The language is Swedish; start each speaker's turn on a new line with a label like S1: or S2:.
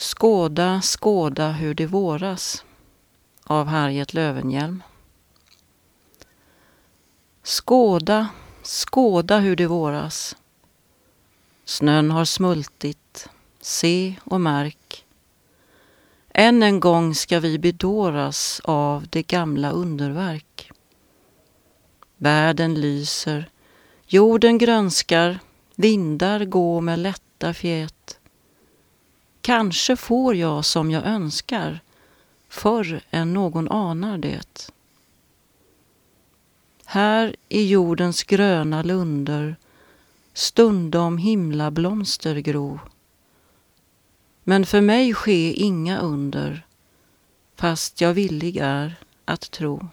S1: Skåda, skåda hur det våras av Harriet Lövenhjelm. Skåda, skåda hur det våras. Snön har smultit, se och märk. Än en gång ska vi bedåras av det gamla underverk. Världen lyser, jorden grönskar, vindar gå med lätta fjät. Kanske får jag som jag önskar förr än någon anar det. Här i jordens gröna lunder stundom himlablomster gro. Men för mig ske inga under, fast jag villig är att tro.